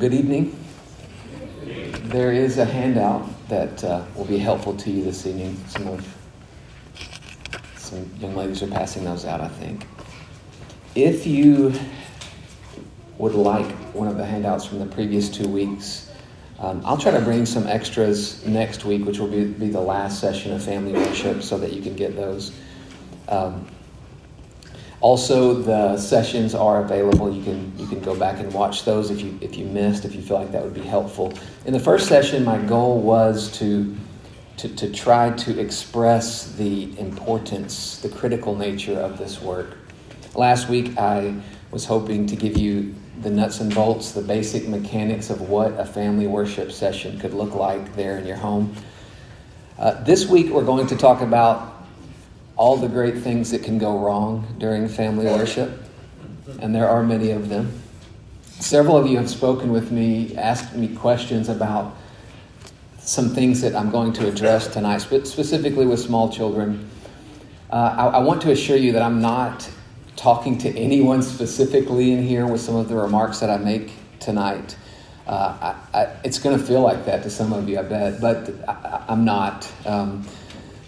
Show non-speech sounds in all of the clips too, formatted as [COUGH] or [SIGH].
good evening. There is a handout that uh, will be helpful to you this evening. Some of some young ladies are passing those out, I think. If you would like one of the handouts from the previous two weeks, um, I'll try to bring some extras next week, which will be, be the last session of family worship, so that you can get those. Um, also, the sessions are available. You can you can go back and watch those if you if you missed. If you feel like that would be helpful. In the first session, my goal was to to, to try to express the importance, the critical nature of this work. Last week, I was hoping to give you the nuts and bolts, the basic mechanics of what a family worship session could look like there in your home. Uh, this week, we're going to talk about all the great things that can go wrong during family worship, and there are many of them. Several of you have spoken with me, asked me questions about some things that I'm going to address tonight, specifically with small children. Uh, I, I want to assure you that I'm not talking to anyone specifically in here with some of the remarks that I make tonight. Uh, I, I, it's going to feel like that to some of you, I bet, but I, am not. Um,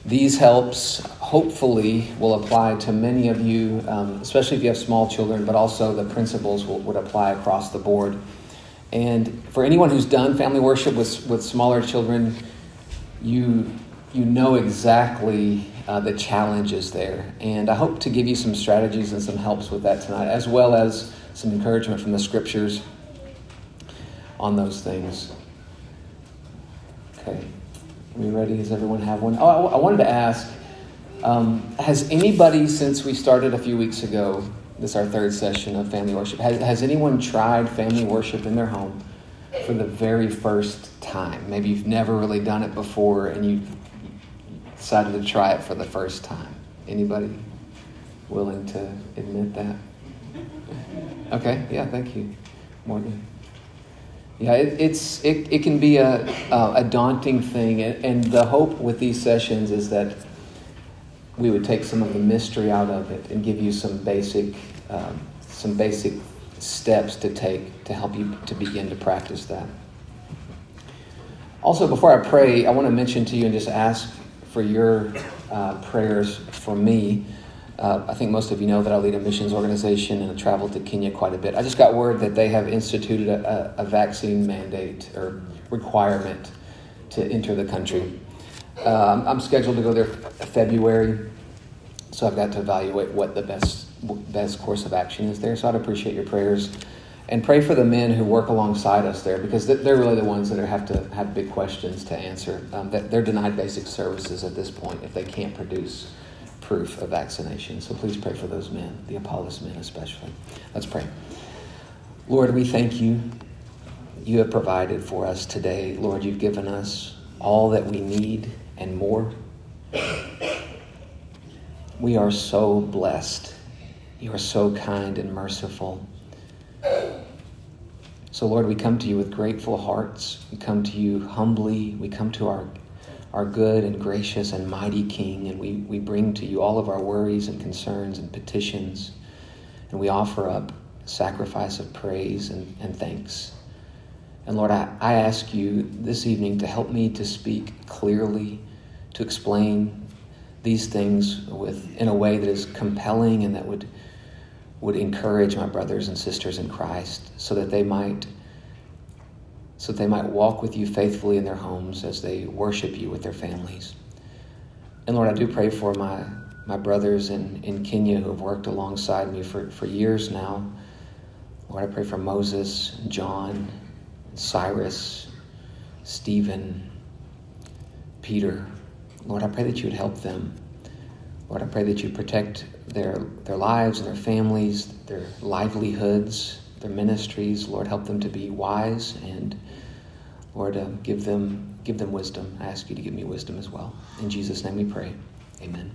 these helps hopefully will apply to many of you, um, especially if you have small children, but also the principles will, would apply across the board. And for anyone who's done family worship with, with smaller children, you, you know exactly uh, the challenges there. And I hope to give you some strategies and some helps with that tonight, as well as some encouragement from the scriptures on those things. Okay. Are we ready? Does everyone have one? Oh, I, I wanted to ask um, Has anybody, since we started a few weeks ago, this is our third session of family worship, has, has anyone tried family worship in their home for the very first time? Maybe you've never really done it before and you decided to try it for the first time. Anybody willing to admit that? Okay, yeah, thank you, Morgan. Yeah, it, it's it, it can be a a daunting thing, and the hope with these sessions is that we would take some of the mystery out of it and give you some basic um, some basic steps to take to help you to begin to practice that. Also, before I pray, I want to mention to you and just ask for your uh, prayers for me. Uh, I think most of you know that I lead a missions organization and I travel to Kenya quite a bit. I just got word that they have instituted a, a vaccine mandate or requirement to enter the country. Um, I'm scheduled to go there February, so I've got to evaluate what the best best course of action is there. So I'd appreciate your prayers and pray for the men who work alongside us there because they're really the ones that are, have to have big questions to answer. Um, they're denied basic services at this point if they can't produce proof of vaccination. So please pray for those men, the Apollos men especially. Let's pray. Lord, we thank you. You have provided for us today. Lord, you've given us all that we need and more. We are so blessed. You are so kind and merciful. So, Lord, we come to you with grateful hearts. We come to you humbly. We come to our our good and gracious and mighty King, and we, we bring to you all of our worries and concerns and petitions, and we offer up a sacrifice of praise and, and thanks. And Lord, I, I ask you this evening to help me to speak clearly, to explain these things with in a way that is compelling and that would would encourage my brothers and sisters in Christ so that they might so that they might walk with you faithfully in their homes as they worship you with their families. And Lord, I do pray for my, my brothers in, in Kenya who have worked alongside me for, for years now. Lord, I pray for Moses, John, Cyrus, Stephen, Peter. Lord, I pray that you would help them. Lord, I pray that you protect their, their lives and their families, their livelihoods, their ministries. Lord, help them to be wise and Lord, uh, give them give them wisdom. I ask you to give me wisdom as well. In Jesus' name we pray. Amen.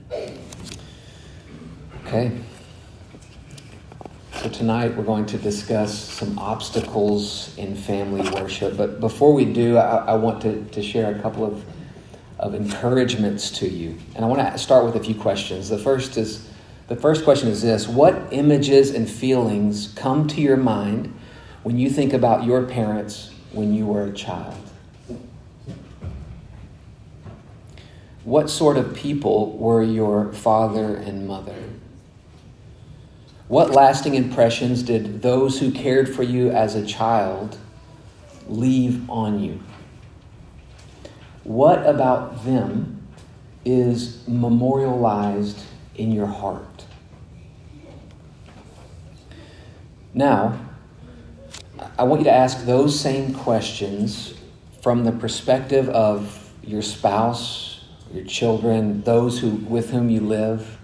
Okay. So tonight we're going to discuss some obstacles in family worship. But before we do, I, I want to, to share a couple of, of encouragements to you. And I want to start with a few questions. The first is the first question is this: What images and feelings come to your mind when you think about your parents when you were a child? What sort of people were your father and mother? What lasting impressions did those who cared for you as a child leave on you? What about them is memorialized in your heart? Now, I want you to ask those same questions from the perspective of your spouse, your children, those who, with whom you live.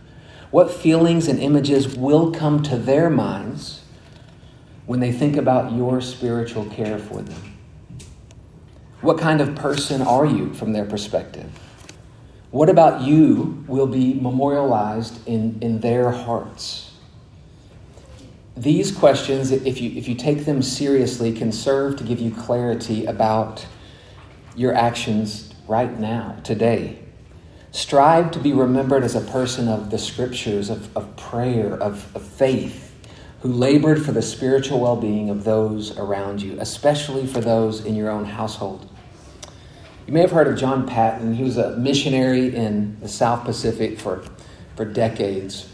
What feelings and images will come to their minds when they think about your spiritual care for them? What kind of person are you from their perspective? What about you will be memorialized in, in their hearts? These questions, if you, if you take them seriously, can serve to give you clarity about your actions right now, today. Strive to be remembered as a person of the scriptures, of, of prayer, of, of faith, who labored for the spiritual well being of those around you, especially for those in your own household. You may have heard of John Paton. He was a missionary in the South Pacific for, for decades.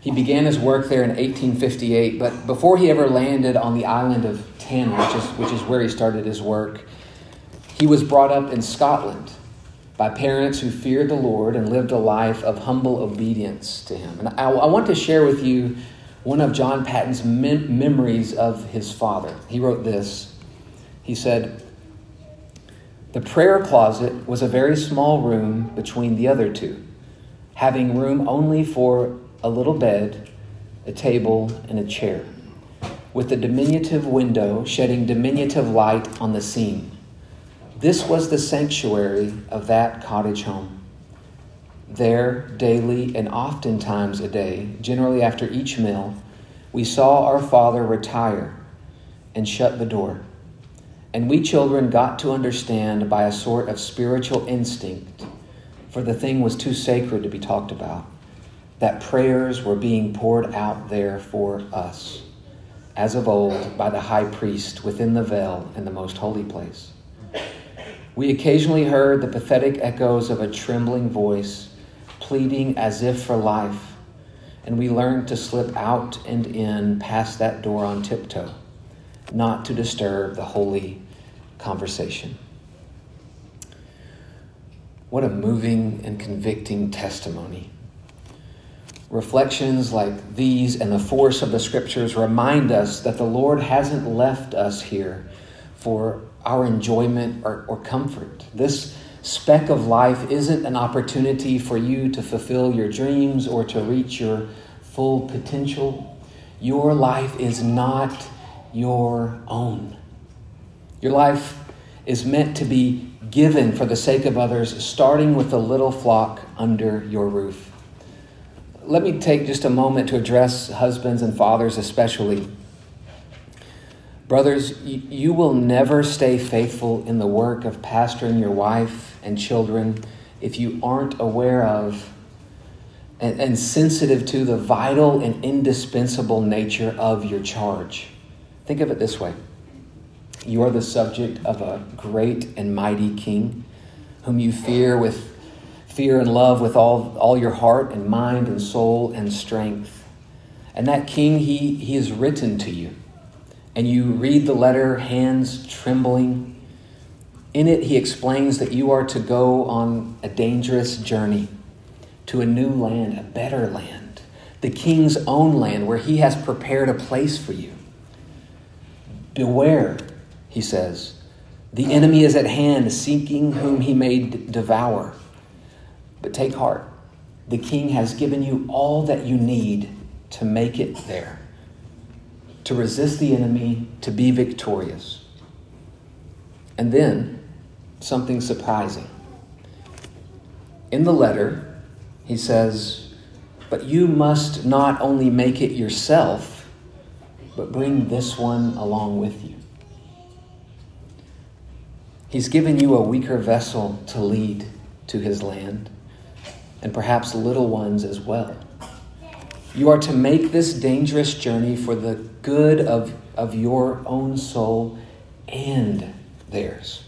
He began his work there in 1858, but before he ever landed on the island of Tanna, which is, which is where he started his work, he was brought up in Scotland by parents who feared the Lord and lived a life of humble obedience to Him. And I, I want to share with you one of John Paton's mem- memories of his father. He wrote this He said, The prayer closet was a very small room between the other two, having room only for a little bed, a table, and a chair, with a diminutive window shedding diminutive light on the scene. This was the sanctuary of that cottage home. There, daily and oftentimes a day, generally after each meal, we saw our father retire and shut the door. And we children got to understand by a sort of spiritual instinct, for the thing was too sacred to be talked about, that prayers were being poured out there for us, as of old by the high priest within the veil in the most holy place. We occasionally heard the pathetic echoes of a trembling voice pleading as if for life, and we learned to slip out and in past that door on tiptoe, not to disturb the holy conversation. What a moving and convicting testimony. Reflections like these and the force of the scriptures remind us that the Lord hasn't left us here for our enjoyment or, or comfort. This speck of life isn't an opportunity for you to fulfill your dreams or to reach your full potential. Your life is not your own. Your life is meant to be given for the sake of others, starting with the little flock under your roof. Let me take just a moment to address husbands and fathers, especially. Brothers, you will never stay faithful in the work of pastoring your wife and children if you aren't aware of and, sensitive to the vital and indispensable nature of your charge. Think of it this way You are the subject of a great and mighty king whom you fear with fear and love with all, all your heart and mind and soul and strength. And that king, he, he is written to you and you read the letter, hands trembling. In it, he explains that you are to go on a dangerous journey to a new land, a better land, the king's own land where he has prepared a place for you. Beware, he says. The enemy is at hand, seeking whom he may d- devour. But take heart. The king has given you all that you need to make it there to resist the enemy, to be victorious. And then, something surprising. In the letter, he says, But you must not only make it yourself, but bring this one along with you. He's given you a weaker vessel to lead to his land, and perhaps little ones as well. You are to make this dangerous journey for the good of, of your own soul and theirs.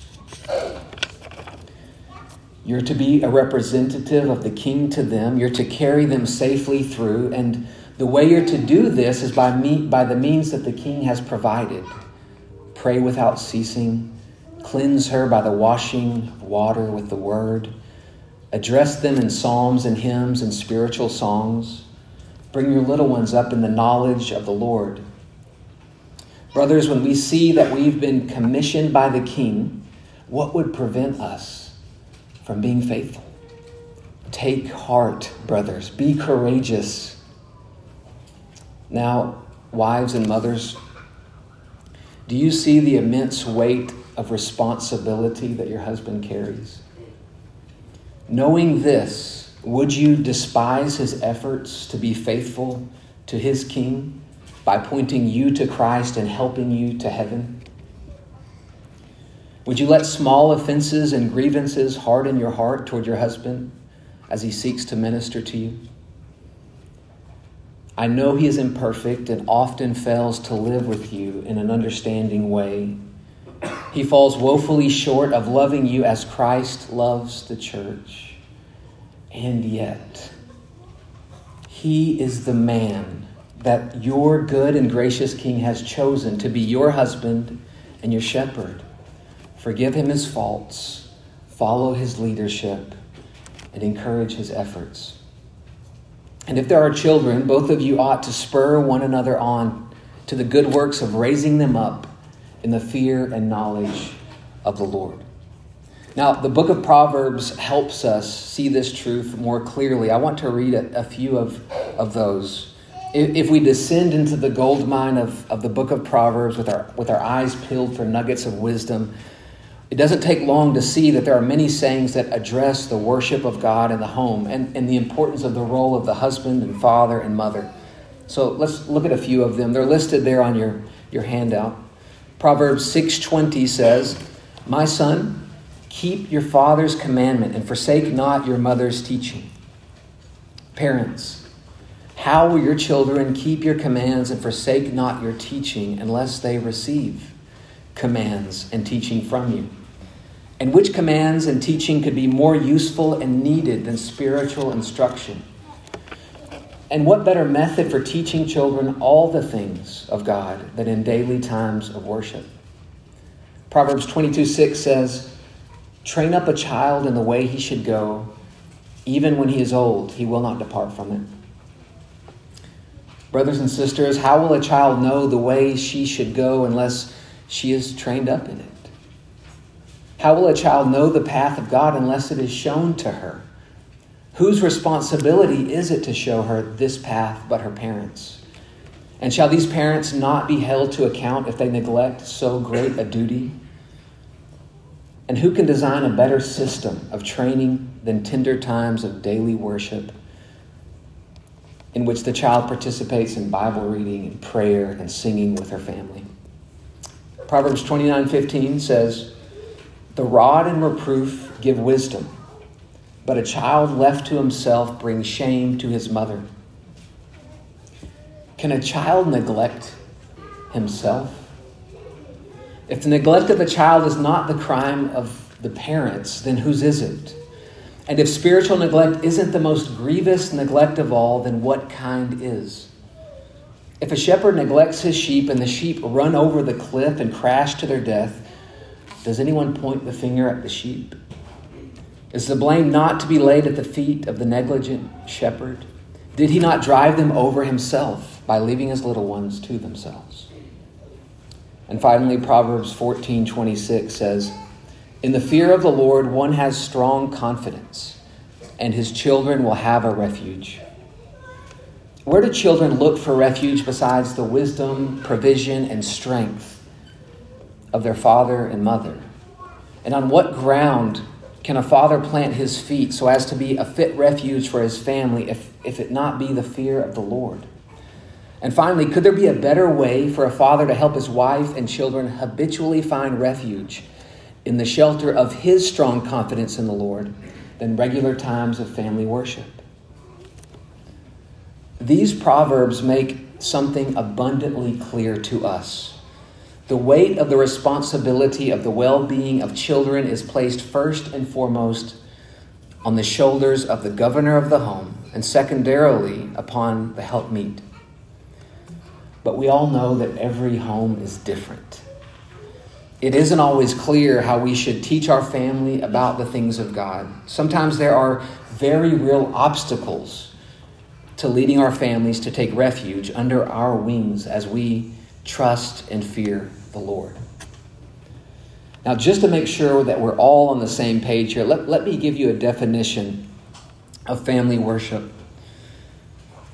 You're to be a representative of the king to them. You're to carry them safely through. And the way you're to do this is by, me, by the means that the king has provided. Pray without ceasing. Cleanse her by the washing of water with the word. Address them in psalms and hymns and spiritual songs. Bring your little ones up in the knowledge of the Lord. Brothers, when we see that we've been commissioned by the king, what would prevent us? from being faithful. Take heart, brothers. Be courageous. Now, wives and mothers, do you see the immense weight of responsibility that your husband carries? Knowing this, would you despise his efforts to be faithful to his king by pointing you to Christ and helping you to heaven? Would you let small offenses and grievances harden your heart toward your husband as he seeks to minister to you? I know he is imperfect and often fails to live with you in an understanding way. He falls woefully short of loving you as Christ loves the church. And yet, he is the man that your good and gracious King has chosen to be your husband and your shepherd. Forgive him his faults, follow his leadership, and encourage his efforts. And if there are children, both of you ought to spur one another on to the good works of raising them up in the fear and knowledge of the Lord. Now, the book of Proverbs helps us see this truth more clearly. I want to read a, a few of, of those. If, if we descend into the gold mine of, of the book of Proverbs with our, with our eyes peeled for nuggets of wisdom, it doesn't take long to see that there are many sayings that address the worship of God in the home and, and the importance of the role of the husband and father and mother. So let's look at a few of them. They're listed there on your, your handout. Proverbs 6:20 says, "My son, keep your father's commandment and forsake not your mother's teaching." Parents, how will your children keep your commands and forsake not your teaching unless they receive commands and teaching from you? and which commands and teaching could be more useful and needed than spiritual instruction? And what better method for teaching children all the things of God than in daily times of worship? Proverbs 22 6 says, Train up a child in the way he should go. Even when he is old, he will not depart from it. Brothers and sisters, how will a child know the way she should go unless she is trained up in it? How will a child know the path of God unless it is shown to her? Whose responsibility is it to show her this path but her parents? And shall these parents not be held to account if they neglect so great a duty? And who can design a better system of training than tender times of daily worship in which the child participates in Bible reading and prayer and singing with her family? Proverbs 29:15 says, the rod and reproof give wisdom, but a child left to himself brings shame to his mother. Can a child neglect himself? If the neglect of a child is not the crime of the parents, then whose is it? And if spiritual neglect isn't the most grievous neglect of all, then what kind is? If a shepherd neglects his sheep and the sheep run over the cliff and crash to their death, does anyone point the finger at the sheep? Is the blame not to be laid at the feet of the negligent shepherd? Did he not drive them over himself by leaving his little ones to themselves? And finally, Proverbs 14 26 says, In the fear of the Lord, one has strong confidence, and his children will have a refuge. Where do children look for refuge besides the wisdom, provision, and strength of their father and mother? And on what ground can a father plant his feet so as to be a fit refuge for his family if, if it not be the fear of the Lord? And finally, could there be a better way for a father to help his wife and children habitually find refuge in the shelter of his strong confidence in the Lord than regular times of family worship? These proverbs make something abundantly clear to us. The weight of the responsibility of the well being of children is placed first and foremost on the shoulders of the governor of the home, and secondarily upon the helpmeet. But we all know that every home is different. It isn't always clear how we should teach our family about the things of God. Sometimes there are very real obstacles to leading our families to take refuge under our wings as we trust and fear the Lord. Now, just to make sure that we're all on the same page here, let, let me give you a definition of family worship.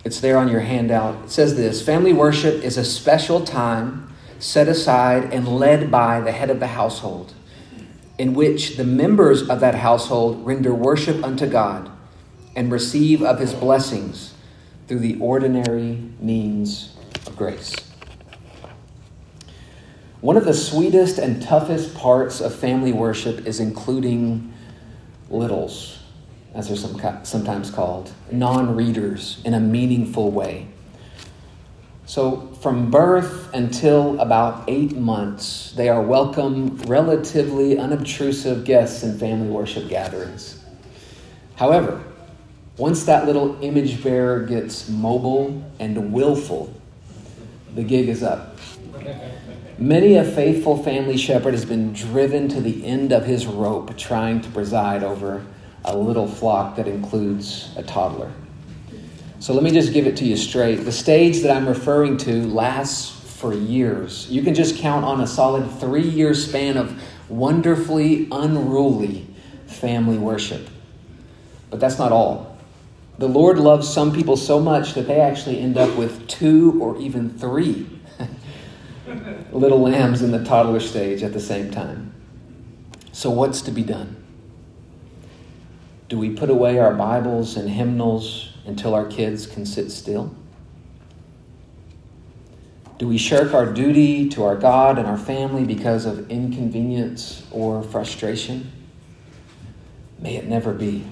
It's there on your handout. It says this Family worship is a special time set aside and led by the head of the household, in which the members of that household render worship unto God and receive of his blessings through the ordinary means of grace. One of the sweetest and toughest parts of family worship is including littles, as they're some, sometimes called, non readers, in a meaningful way. So, from birth until about eight months, they are welcome, relatively unobtrusive guests in family worship gatherings. However, once that little image bearer gets mobile and willful, the gig is up. Many a faithful family shepherd has been driven to the end of his rope trying to preside over a little flock that includes a toddler. So let me just give it to you straight. The stage that I'm referring to lasts for years. You can just count on a solid three year span of wonderfully unruly family worship. But that's not all. The Lord loves some people so much that they actually end up with two or even three [LAUGHS] little lambs in the toddler stage at the same time. So, what's to be done? Do we put away our Bibles and hymnals until our kids can sit still? Do we shirk our duty to our God and our family because of inconvenience or frustration? May it never be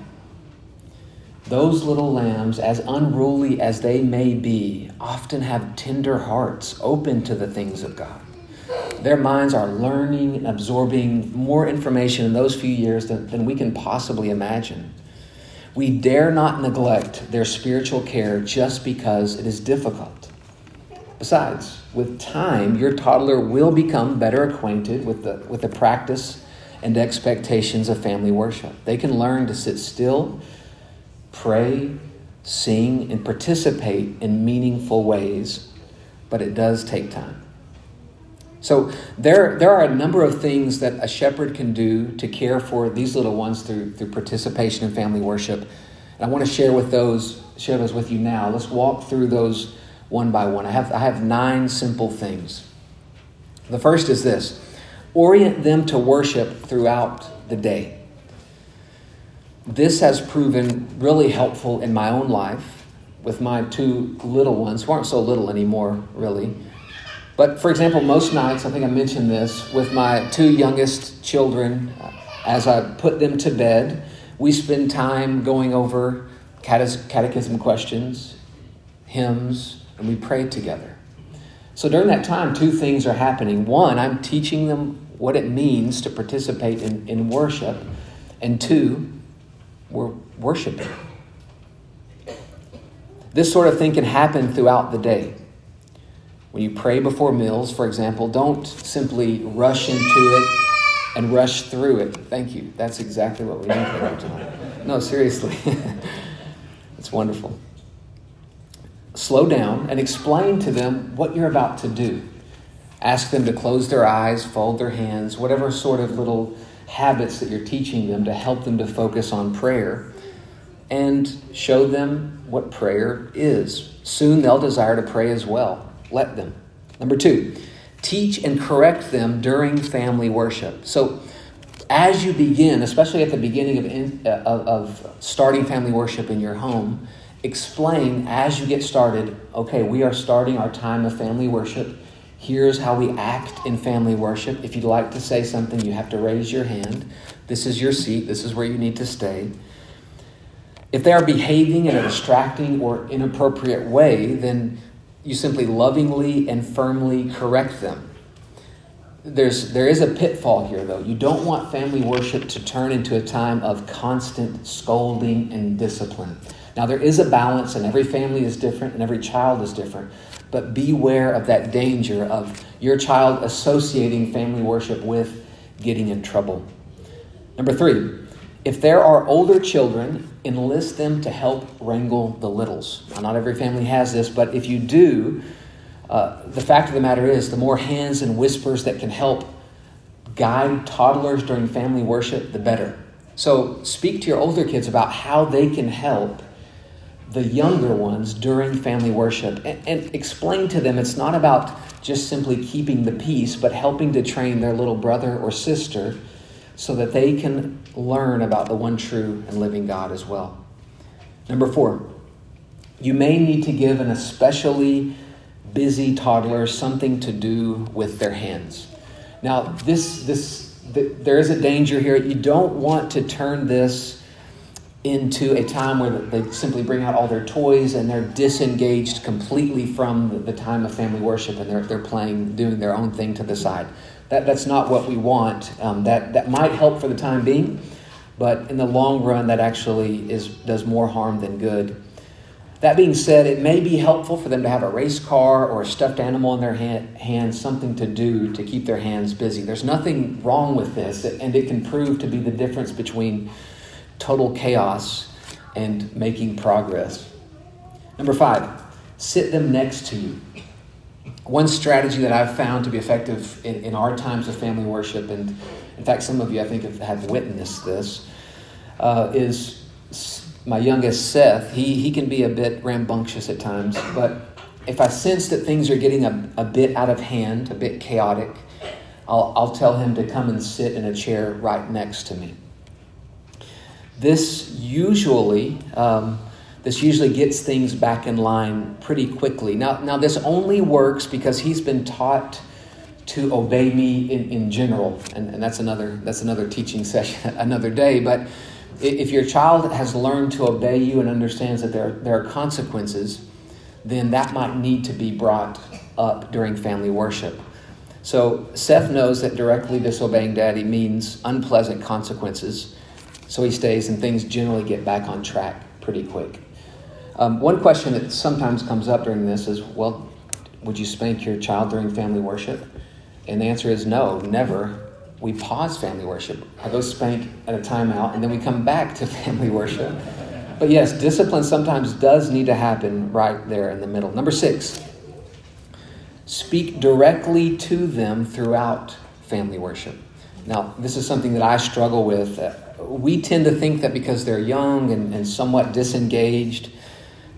those little lambs, as unruly as they may be, often have tender hearts open to the things of God. Their minds are learning and absorbing more information in those few years than, than we can possibly imagine. We dare not neglect their spiritual care just because it is difficult. Besides, with time, your toddler will become better acquainted with the, with the practice and expectations of family worship. They can learn to sit still pray, sing, and participate in meaningful ways, but it does take time. So there, there are a number of things that a shepherd can do to care for these little ones through, through participation in family worship. And I want to share with those, share those with you now. Let's walk through those one by one. I have, I have nine simple things. The first is this orient them to worship throughout the day this has proven really helpful in my own life with my two little ones, who aren't so little anymore, really. But for example, most nights, I think I mentioned this, with my two youngest children, uh, as I put them to bed, we spend time going over catechism questions, hymns, and we pray together. So during that time, two things are happening. One, I'm teaching them what it means to participate in, in worship. And two, we're worshiping. This sort of thing can happen throughout the day. When you pray before meals, for example, don't simply rush into it and rush through it. Thank you. That's exactly what we need to do. No, seriously. [LAUGHS] it's wonderful. Slow down and explain to them what you're about to do. Ask them to close their eyes, fold their hands, whatever sort of little habits that you're teaching them to help them to focus on prayer and show them what prayer is. Soon they'll desire to pray as well. Let them. Number two, teach and correct them during family worship. So, as you begin, especially at the beginning of, in, uh, of starting family worship in your home, explain as you get started okay, we are starting our time of family worship Here's how we act in family worship. If you'd like to say something, you have to raise your hand. This is your seat, this is where you need to stay. If they are behaving in a distracting or inappropriate way, then you simply lovingly and firmly correct them. There's, there is a pitfall here, though. You don't want family worship to turn into a time of constant scolding and discipline. Now, there is a balance, and every family is different, and every child is different. But beware of that danger of your child associating family worship with getting in trouble. Number three, if there are older children, enlist them to help wrangle the littles. Now, not every family has this, but if you do, uh, the fact of the matter is, the more hands and whispers that can help guide toddlers during family worship, the better. So, speak to your older kids about how they can help the younger ones during family worship and, and, explain to them it's not about just simply keeping the peace, but helping to train their little brother or sister so that they can learn about the one true and living God as well. Number four, you may need to give an especially busy toddler something to do with their hands. Now, this, this, th- there is a danger here. You don't want to turn this into a time where they simply bring out all their toys and they're disengaged completely from the time of family worship and they're, they're playing, doing their own thing to the side. That, that's not what we want. Um, that, that might help for the time being, but in the long run, that actually is, does more harm than good. That being said, it may be helpful for them to have a race car or a stuffed animal in their hand, hands, something to do to keep their hands busy. There's nothing wrong with this, and it can prove to be the difference between total chaos and making progress. Number five, sit them next to you one strategy that I've found to be effective in, in our times of family worship, and in fact, some of you I think have, have witnessed this, uh, is my youngest Seth. He, he can be a bit rambunctious at times, but if I sense that things are getting a, a bit out of hand, a bit chaotic, I'll, I'll tell him to come and sit in a chair right next to me. This usually um, this usually gets things back in line pretty quickly. Now, now this only works because he's been taught to obey me in, in general, and, and that's another that's another teaching session [LAUGHS] another day. But if your child has learned to obey you and understands that there, there are consequences, then that might need to be brought up during family worship. So Seth knows that directly disobeying daddy means unpleasant consequences. So he stays, and things generally get back on track pretty quick. Um, one question that sometimes comes up during this is, well, would you spank your child during family worship? And the answer is no, never. We pause family worship. I go spank at a timeout, and then we come back to [LAUGHS] family worship. But yes, discipline sometimes does need to happen right there in the middle. Number six, speak directly to them throughout family worship. Now, this is something that I struggle with. We tend to think that because they're young and, and somewhat disengaged,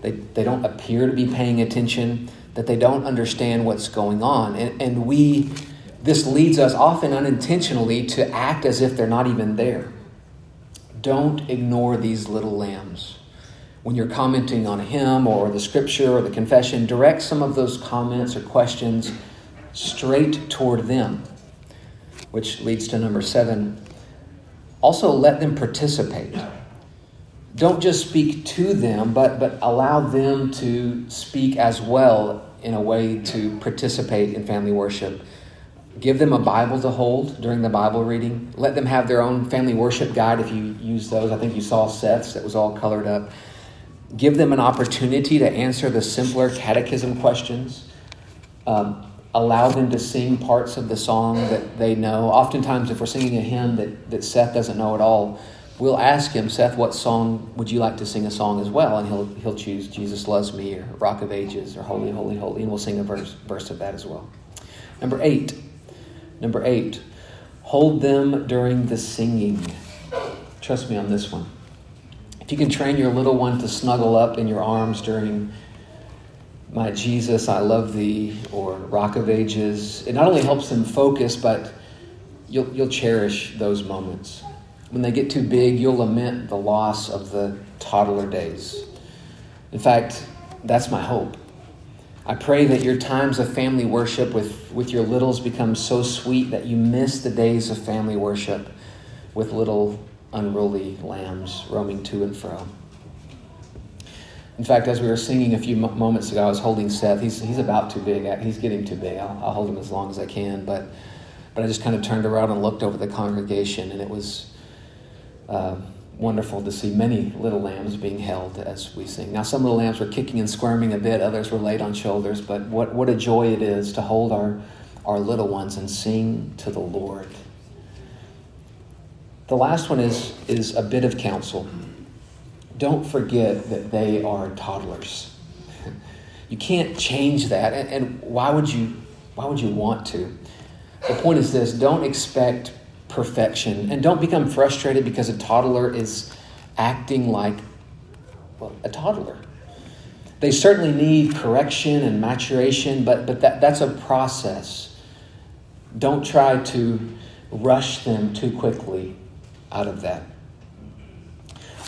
they, they don't appear to be paying attention, that they don't understand what's going on. And, and we, this leads us often unintentionally to act as if they're not even there. Don't ignore these little lambs. When you're commenting on hymn or the scripture or the confession, direct some of those comments or questions straight toward them, which leads to number seven. Also, let them participate don't just speak to them, but, but allow them to speak as well in a way to participate in family worship. Give them a Bible to hold during the Bible reading. Let them have their own family worship guide if you use those. I think you saw Seth's that was all colored up. Give them an opportunity to answer the simpler catechism questions. Um, allow them to sing parts of the song that they know. Oftentimes, if we're singing a hymn that, that Seth doesn't know at all, we'll ask him, Seth, what song would you like to sing a song as well? And he'll, he'll choose Jesus Loves Me or Rock of Ages or Holy, Holy, Holy, and we'll sing a verse, verse of that as well. Number eight, number eight, hold them during the singing. Trust me on this one. If you can train your little one to snuggle up in your arms during my Jesus, I love thee, or Rock of Ages, it not only helps them focus, but you'll, you'll cherish those moments. When they get too big, you'll lament the loss of the toddler days. In fact, that's my hope. I pray that your times of family worship with, with your littles become so sweet that you miss the days of family worship with little unruly lambs roaming to and fro. In fact, as we were singing a few moments ago, I was holding Seth. He's, he's about too big. He's getting too big. I'll, I'll hold him as long as I can. But, but I just kind of turned around and looked over the congregation, and it was uh, wonderful to see many little lambs being held as we sing. Now, some little lambs were kicking and squirming a bit, others were laid on shoulders, but what, what a joy it is to hold our, our little ones and sing to the Lord. The last one is, is a bit of counsel. Don't forget that they are toddlers. You can't change that, and, and why would you why would you want to? The point is this don't expect perfection and don't become frustrated because a toddler is acting like well, a toddler. They certainly need correction and maturation, but, but that, that's a process. Don't try to rush them too quickly out of that.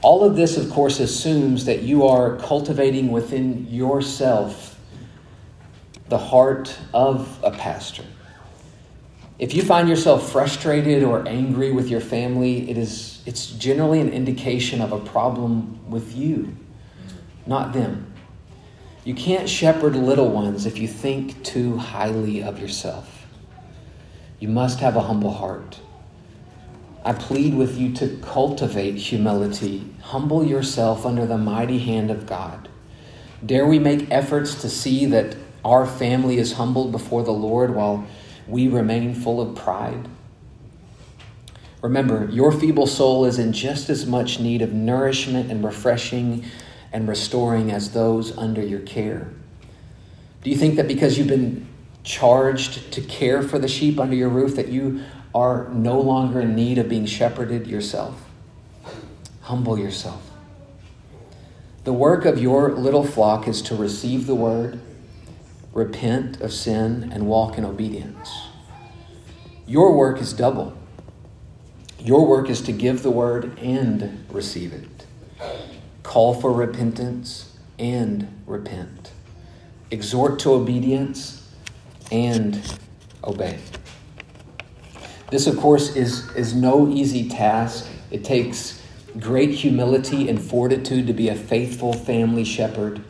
All of this, of course, assumes that you are cultivating within yourself the heart of a pastor. If you find yourself frustrated or angry with your family, it is, it's generally an indication of a problem with you, not them. You can't shepherd little ones if you think too highly of yourself. You must have a humble heart. I plead with you to cultivate humility. Humble yourself under the mighty hand of God. Dare we make efforts to see that our family is humbled before the Lord while we remain full of pride? Remember, your feeble soul is in just as much need of nourishment and refreshing and restoring as those under your care. Do you think that because you've been charged to care for the sheep under your roof that you are no longer in need of being shepherded yourself. Humble yourself. The work of your little flock is to receive the word, repent of sin, and walk in obedience. Your work is double. Your work is to give the word and receive it, call for repentance and repent, exhort to obedience and obey. This, of course, is, is no easy task. It takes great humility and fortitude to be a faithful family shepherd,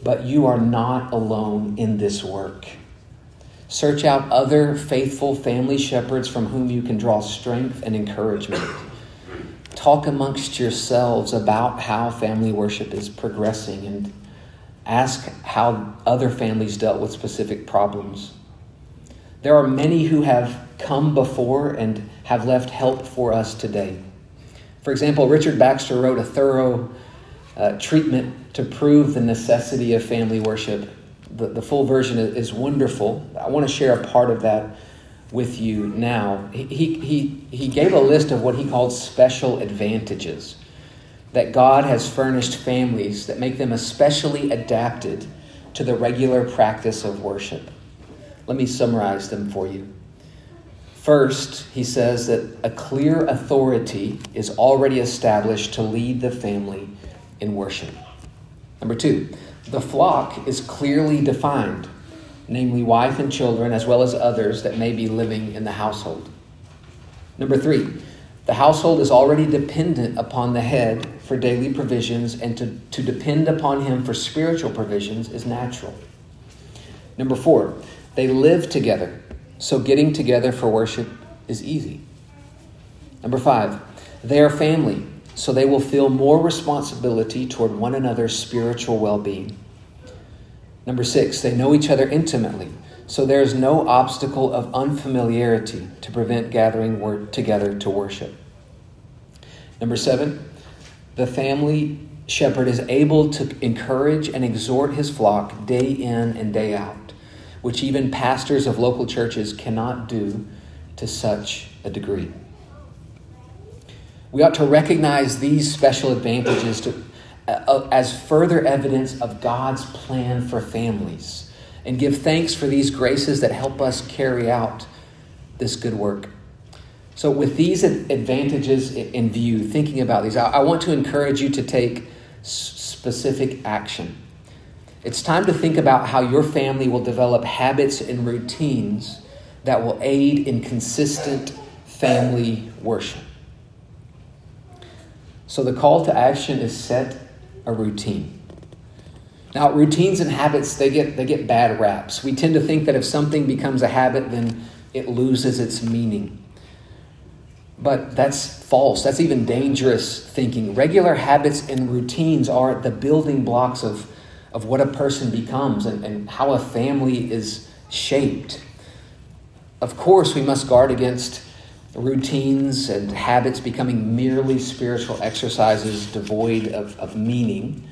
but you are not alone in this work. Search out other faithful family shepherds from whom you can draw strength and encouragement. Talk amongst yourselves about how family worship is progressing and ask how other families dealt with specific problems. There are many who have come before and have left help for us today. For example, Richard Baxter wrote a thorough uh, treatment to prove the necessity of family worship. The, the full version is wonderful. I want to share a part of that with you now. He, he, he gave a list of what he called special advantages that God has furnished families that make them especially adapted to the regular practice of worship. Let me summarize them for you. First, he says that a clear authority is already established to lead the family in worship. Number two, the flock is clearly defined, namely wife and children, as well as others that may be living in the household. Number three, the household is already dependent upon the head for daily provisions, and to, to depend upon him for spiritual provisions is natural. Number four, they live together so getting together for worship is easy. Number five, they are family, so they will feel more responsibility toward one another's spiritual well being. Number six, they know each other intimately, so there is no obstacle of unfamiliarity to prevent gathering together to worship. Number seven, the family shepherd is able to encourage and exhort his flock day in and day out which even pastors of local churches cannot do to such a degree. We ought to recognize these special advantages to, uh, as further evidence of God's plan for families and give thanks for these graces that help us carry out this good work. So, with these advantages in view, thinking about these, I want to encourage you to take specific action. It's time to think about how your family will develop habits and routines that will aid in consistent family worship. So the call to action is set a routine. Now, routines and habits, they get, they get bad raps. We tend to think that if something becomes a habit, then it loses its meaning. But that's false. That's even dangerous thinking. Regular habits and routines are the building blocks of, of what a person becomes and, and how a family is shaped. Of course, we must guard against routines and habits becoming merely spiritual exercises devoid of, of meaning.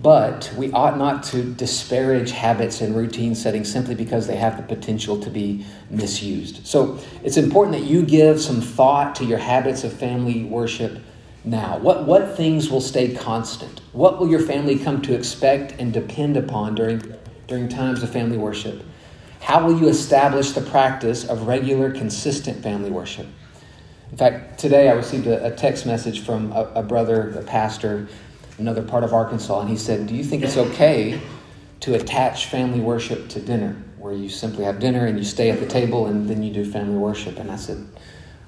But we ought not to disparage habits and routine settings simply because they have the potential to be misused. So it's important that you give some thought to your habits of family worship now. What, what things will stay constant? What will your family come to expect and depend upon during, during times of family worship? How will you establish the practice of regular, consistent family worship? In fact, today I received a, a text message from a, a brother, a pastor, another part of Arkansas, and he said, Do you think it's okay to attach family worship to dinner, where you simply have dinner and you stay at the table and then you do family worship? And I said,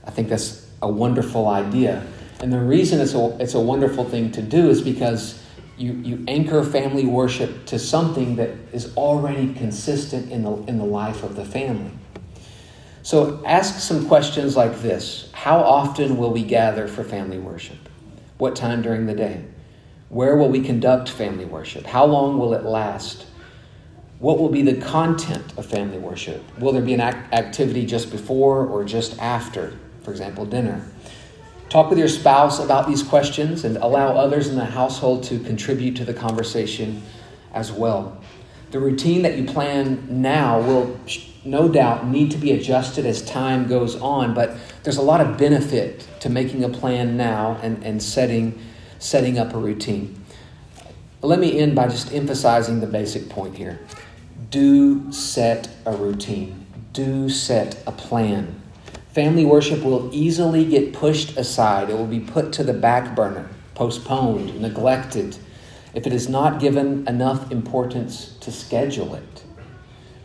I think that's a wonderful idea. And the reason it's a, it's a wonderful thing to do is because you, you anchor family worship to something that is already consistent in the, in the life of the family. So ask some questions like this How often will we gather for family worship? What time during the day? Where will we conduct family worship? How long will it last? What will be the content of family worship? Will there be an act- activity just before or just after, for example, dinner? Talk with your spouse about these questions and allow others in the household to contribute to the conversation as well. The routine that you plan now will no doubt need to be adjusted as time goes on, but there's a lot of benefit to making a plan now and, and setting setting up a routine. Let me end by just emphasizing the basic point here. Do set a routine, do set a plan. Family worship will easily get pushed aside, it will be put to the back burner, postponed, neglected, if it is not given enough importance to schedule it.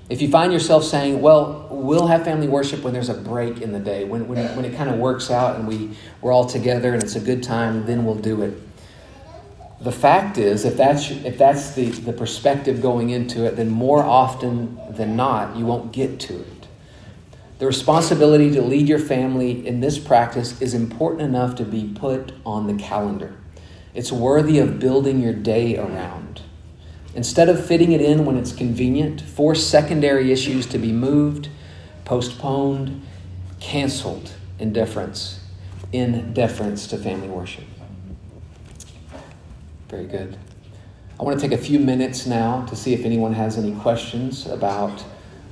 If you find yourself saying, well, we'll have family worship when there's a break in the day, when, when, when it kind of works out and we, we're all together and it's a good time, then we'll do it the fact is, if that's, if that's the, the perspective going into it, then more often than not, you won't get to it. The responsibility to lead your family in this practice is important enough to be put on the calendar. It's worthy of building your day around. Instead of fitting it in when it's convenient, force secondary issues to be moved, postponed, canceled in deference, in deference to family worship. Very good. I want to take a few minutes now to see if anyone has any questions about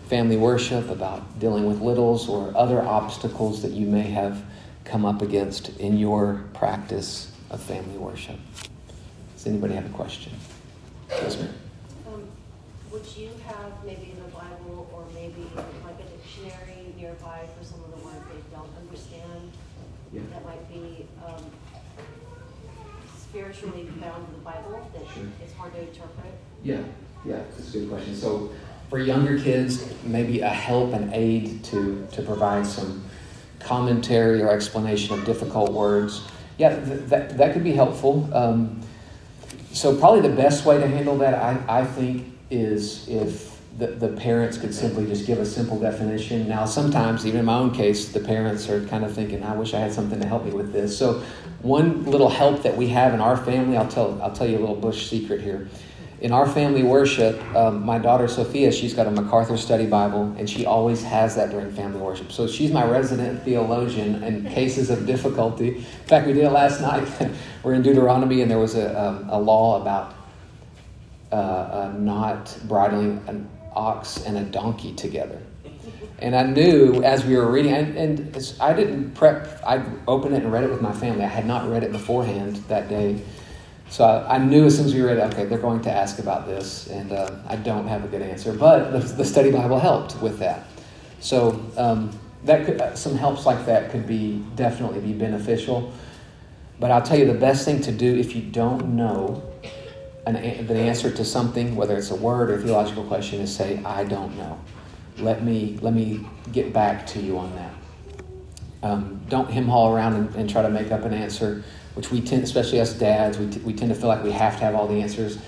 family worship, about dealing with littles, or other obstacles that you may have come up against in your practice of family worship. Does anybody have a question? Yes, ma'am. Um, would you have maybe in the Bible or maybe like a dictionary nearby for some of the ones they don't understand? Yeah. That might be um, spiritually found in the Bible that sure. it's hard to interpret? Yeah, yeah, that's a good question. So for younger kids, maybe a help and aid to, to provide some commentary or explanation of difficult words. Yeah, th- that, that could be helpful. Um, so probably the best way to handle that, I, I think, is if the, the parents could simply just give a simple definition. Now, sometimes, even in my own case, the parents are kind of thinking, I wish I had something to help me with this. So, one little help that we have in our family, I'll tell, I'll tell you a little bush secret here. In our family worship, um, my daughter Sophia, she's got a MacArthur Study Bible, and she always has that during family worship. So she's my resident theologian in cases of difficulty. In fact, we did it last [LAUGHS] night. We're in Deuteronomy, and there was a, um, a law about uh, uh, not bridling an ox and a donkey together. And I knew as we were reading, and, and I didn't prep, I opened it and read it with my family. I had not read it beforehand that day. So I, I knew as soon as we read okay, they're going to ask about this, and uh, I don't have a good answer. But the, the study Bible helped with that. So um, that could, uh, some helps like that could be definitely be beneficial. But I'll tell you the best thing to do if you don't know an, the answer to something, whether it's a word or a theological question, is say, I don't know. Let me, let me get back to you on that. Um, don't hem haul around and, and, try to make up an answer, which we tend, especially us dads, we, t- we tend to feel like we have to have all the answers.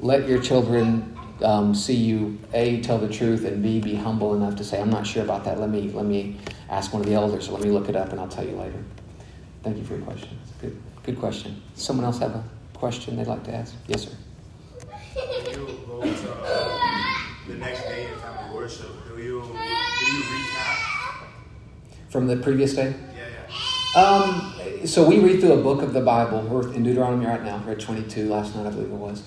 let your children um, see you a tell the truth and b be humble enough to say i'm not sure about that. Let me let me ask one of the elders or let me look it up and i'll tell you later. Thank you for your question. It's good good question. Someone else have a question they'd like to ask? Yes sir. You go to uh, the next day in time of worship do you do you recap? From the previous day um, so we read through a book of the bible we're in deuteronomy right now read 22 last night i believe it was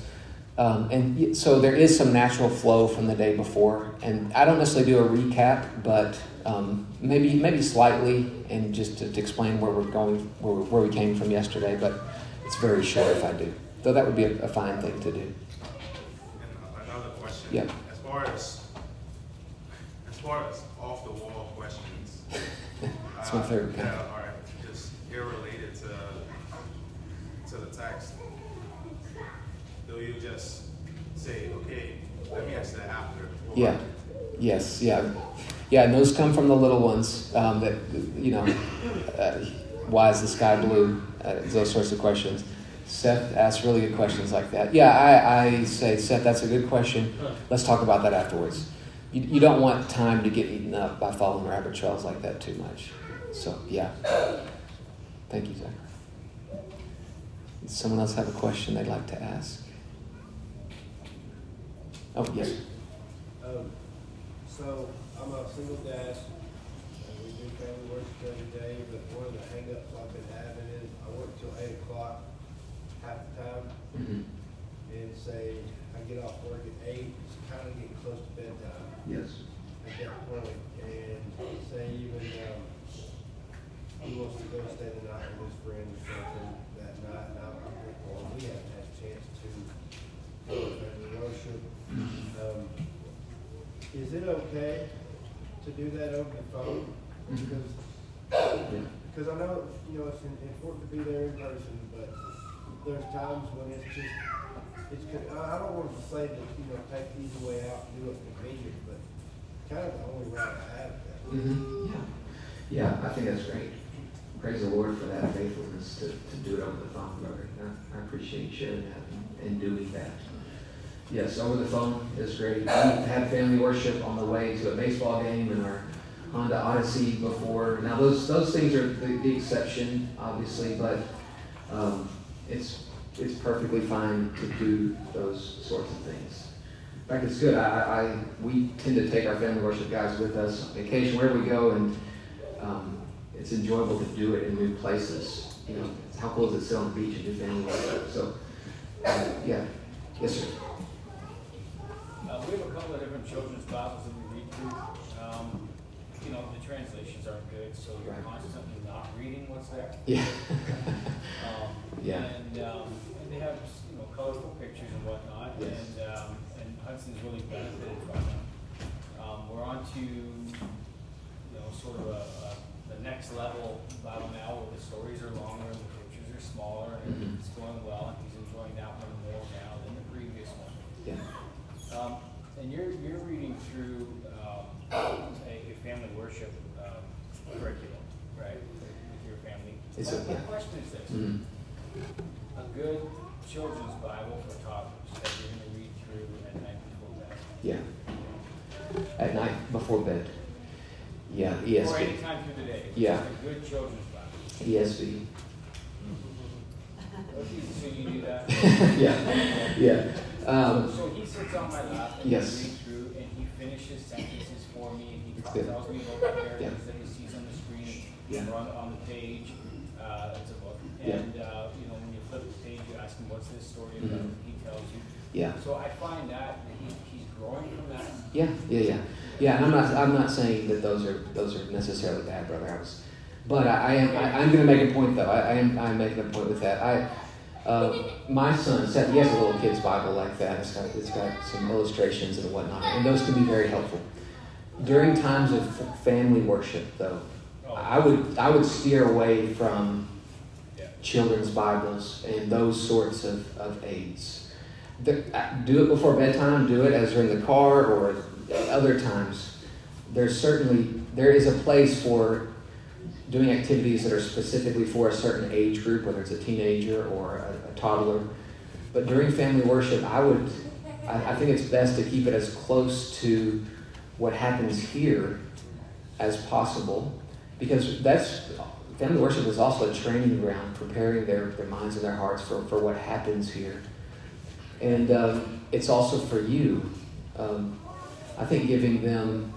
um, and so there is some natural flow from the day before, and I don't necessarily do a recap, but um, maybe maybe slightly, and just to, to explain where we're going, where, where, we came from yesterday. But it's very short if I do, though that would be a, a fine thing to do. And another question. Yeah. As far as as far as off the wall questions. [LAUGHS] That's uh, my favorite. Yeah. All right. Just irrelated to to the text do you just say, okay, let me answer that yeah. Yes. Yeah. Yeah. And those come from the little ones um, that, you know, uh, why is the sky blue? Uh, those sorts of questions. Seth asks really good questions like that. Yeah, I, I say, Seth, that's a good question. Let's talk about that afterwards. You, you don't want time to get eaten up by following rabbit trails like that too much. So, yeah. Thank you, Zach. Does someone else have a question they'd like to ask? Oh, yes. Um, so I'm a single dad, and we do family worship every day, but one of the hangups I've been having is I work till eight o'clock half the time, mm-hmm. and say I get off work at eight, it's kind of getting close to bedtime. Yes. At that point, and say even um, he wants to go stay the night with his friend or something that night, and I'm like, well, we haven't had a chance to go to family worship um, is it okay to do that over the phone? Mm-hmm. Because, because I know, you know, it's important to be there in person, but there's times when it's just, it's, good I don't want to say that, you know, take the easy way out and do it convenient, but kind of the only way I have. Mm-hmm. Yeah. Yeah, I think that's great. Praise the Lord for that faithfulness to, to do it over the phone, brother. I, I appreciate you sharing that and, and doing that. Yes, over the phone is great. We had family worship on the way to a baseball game in our Honda Odyssey before. Now those those things are the, the exception, obviously, but um, it's it's perfectly fine to do those sorts of things. In fact, it's good. I, I we tend to take our family worship guys with us on vacation wherever we go, and um, it's enjoyable to do it in new places. You know, how cool is it to sit on the beach and do family worship? So, uh, yeah, yes, sir. Uh, we have a couple of different children's Bibles that we read through. Um, you know, the translations aren't good, so you're right. constantly not reading what's there. Yeah. um, [LAUGHS] yeah. And, um, and they have you know colorful pictures and whatnot, yes. and um, and Hudson's really benefited from them. Um, we're on to you know sort of a, a, the next level Bible now, where the stories are longer and the pictures are smaller, and mm-hmm. it's going well, and he's enjoying that one more now than the previous one. Yeah. Um, and you're, you're reading through um, a, a, family worship um, curriculum, right, with your family. It's my, my question is this. Mm-hmm. A good children's Bible for toddlers that you're going to read through at night before bed. Yeah. At night before bed. Yeah, ESV. Or any time through the day. Yeah. a good children's Bible. ESV. so you do that? [LAUGHS] yeah. Yeah. Um, so, so, he sits on my lap and yes. he reads through and he finishes sentences for me and he tells me about the characters yeah. that he sees on the screen yeah. or on, on the page. Uh, it's a book. And, yeah. uh, you know, when you flip the page, you ask him, what's this story about? Mm-hmm. He tells you. Yeah. So I find that he, he's growing from that. Yeah, yeah, yeah. Yeah, and I'm not, I'm not saying that those are, those are necessarily bad, brother. I was, but I, I am, I, am going to make a point though. I, I am, I'm making a point with that. I, uh, my son, Seth, he has a little kid's Bible like that. It's got, it's got some illustrations and whatnot, and those can be very helpful. During times of family worship, though, I would I would steer away from children's Bibles and those sorts of, of aids. The, uh, do it before bedtime. Do it as you're in the car or other times. There's certainly there is a place for doing activities that are specifically for a certain age group, whether it's a teenager or a, a toddler. but during family worship, I would, I, I think it's best to keep it as close to what happens here as possible, because that's family worship is also a training ground, preparing their, their minds and their hearts for, for what happens here. And um, it's also for you. Um, I think giving them,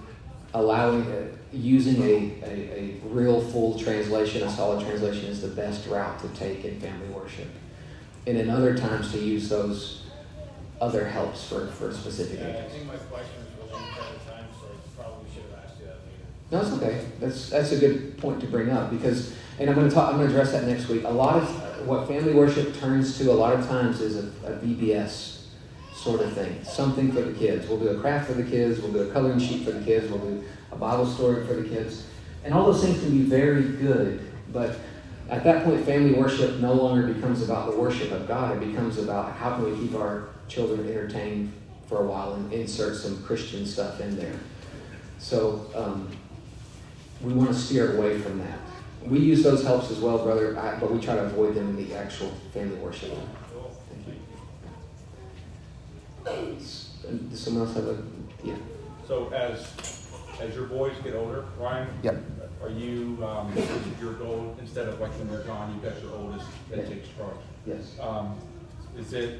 allowing, uh, using a, a, a real full translation, a solid translation, is the best route to take in family worship. And in other times, to use those other helps for, for specific Yeah, I think my were linked at the time, so I probably should have asked you that later. No, it's okay. That's that's a good point to bring up because, and I'm going to talk. I'm going to address that next week. A lot of what family worship turns to a lot of times is a, a VBS sort of thing, something for the kids. We'll do a craft for the kids. We'll do a coloring sheet for the kids. We'll do a Bible story for the kids, and all those things can be very good. But at that point, family worship no longer becomes about the worship of God. It becomes about how can we keep our children entertained for a while and insert some Christian stuff in there. So. Um, we want to steer away from that. We use those helps as well, brother, but we try to avoid them in the actual family worship. Thank you. Does someone else have a, yeah? So as, as your boys get older, Ryan? Yep. Are you, um, is your goal, instead of like when you're gone, you've got your oldest that takes charge? Yes. Um, is it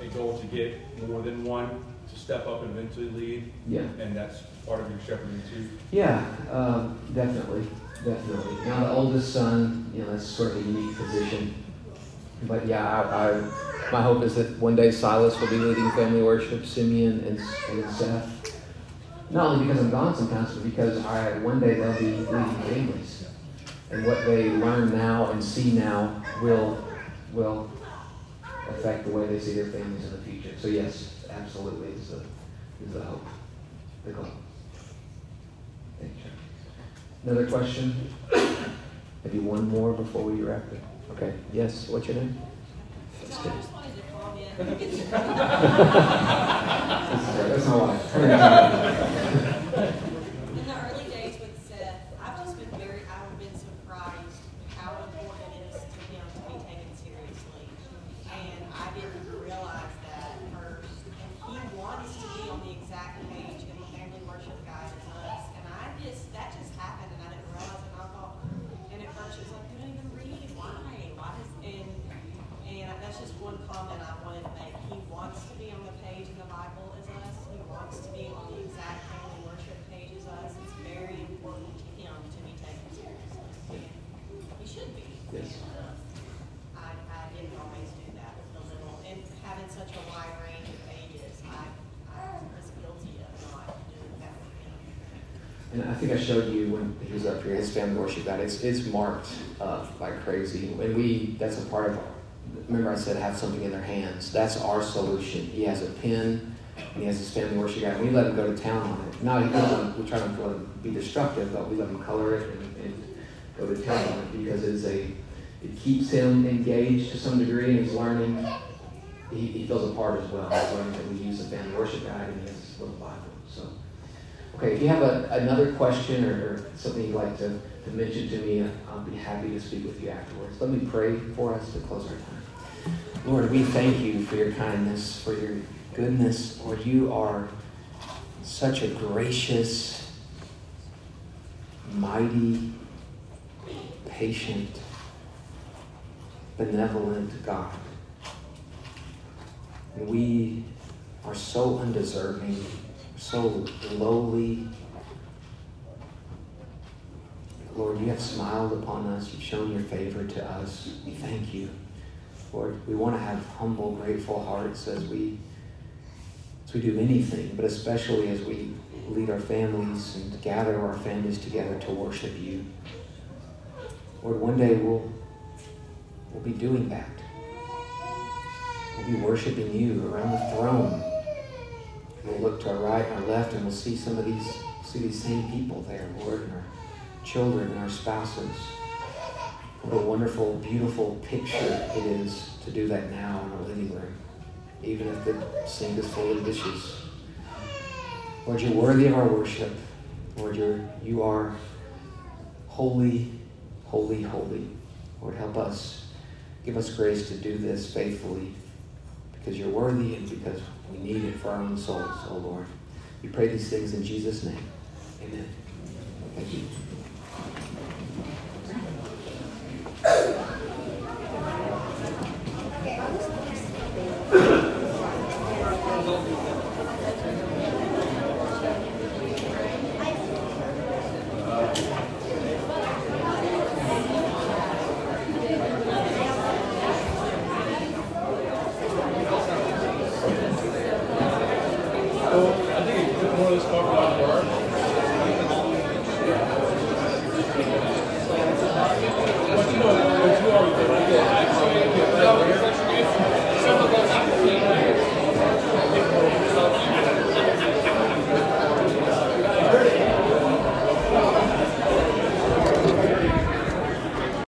a goal to get more than one to step up and eventually lead? Yeah. And that's part of your shepherding too? Yeah, um, definitely, definitely. Now the oldest son, you know, that's sort of a unique position. But yeah, I, I, my hope is that one day Silas will be leading family worship, Simeon and, and Seth. Not only because I'm gone sometimes, but because I, one day they'll be leading families. And what they learn now and see now will, will affect the way they see their families in the future. So yes, absolutely is the, is the hope, the goal. Thank you. Another question? Maybe one more before we wrap it. Okay, yes, what's your name? So I just wanted to comment. This is, that's my wife. [LAUGHS] [LAUGHS] [LAUGHS] In the early days with Seth, I've just been very, I've been surprised how important it is to him to be taken seriously. And I didn't realize that at first. And he wants to be on the exact page in the family worship guide as us. And I just, that just happened and I didn't realize it. And I thought, and at first she was like, you don't even read, why? Why does, and, and that's just one comment I wanted to make. He wants to be on the page in the Bible as us. He wants to be on the exact family worship page as us. It's very important to him to be taken seriously. And he should be. Yes. And, uh, I, I didn't always do that with the little, and having such a wide range of ages, I, I was guilty of not doing that with him. And I think I showed you when he was up here, his family worship guide. It's, it's marked uh, like crazy. And we, that's a part of, Our, remember I said have something in their hands. That's our solution. He has a pen and he has his family worship guide. We let him go to town on it. Now we try not to be destructive, but we let him color it and, and go to town on it because it's a, it keeps him engaged to some degree and he's learning. He, he feels a part as well. He's learning that we use a family worship guide and he has his little Bible. So. Okay, if you have a, another question or, or something you'd like to, to mention to me, I'll be happy to speak with you afterwards. Let me pray for us to close our time. Lord, we thank you for your kindness, for your goodness. Lord, you are such a gracious, mighty, patient, benevolent God. We are so undeserving so lowly. Lord, you have smiled upon us. You've shown your favor to us. We thank you. Lord, we want to have humble, grateful hearts as we as we do anything, but especially as we lead our families and gather our families together to worship you. Lord, one day we'll we'll be doing that. We'll be worshiping you around the throne. We'll look to our right and our left and we'll see some of these, see these same people there, Lord, and our children and our spouses. What a wonderful, beautiful picture it is to do that now in our living room, even if the sink is full of dishes. Lord, you're worthy of our worship. Lord, you're, you are holy, holy, holy. Lord, help us Give us grace to do this faithfully because you're worthy and because we need it for our own souls, oh Lord. We pray these things in Jesus' name. Amen. Thank you.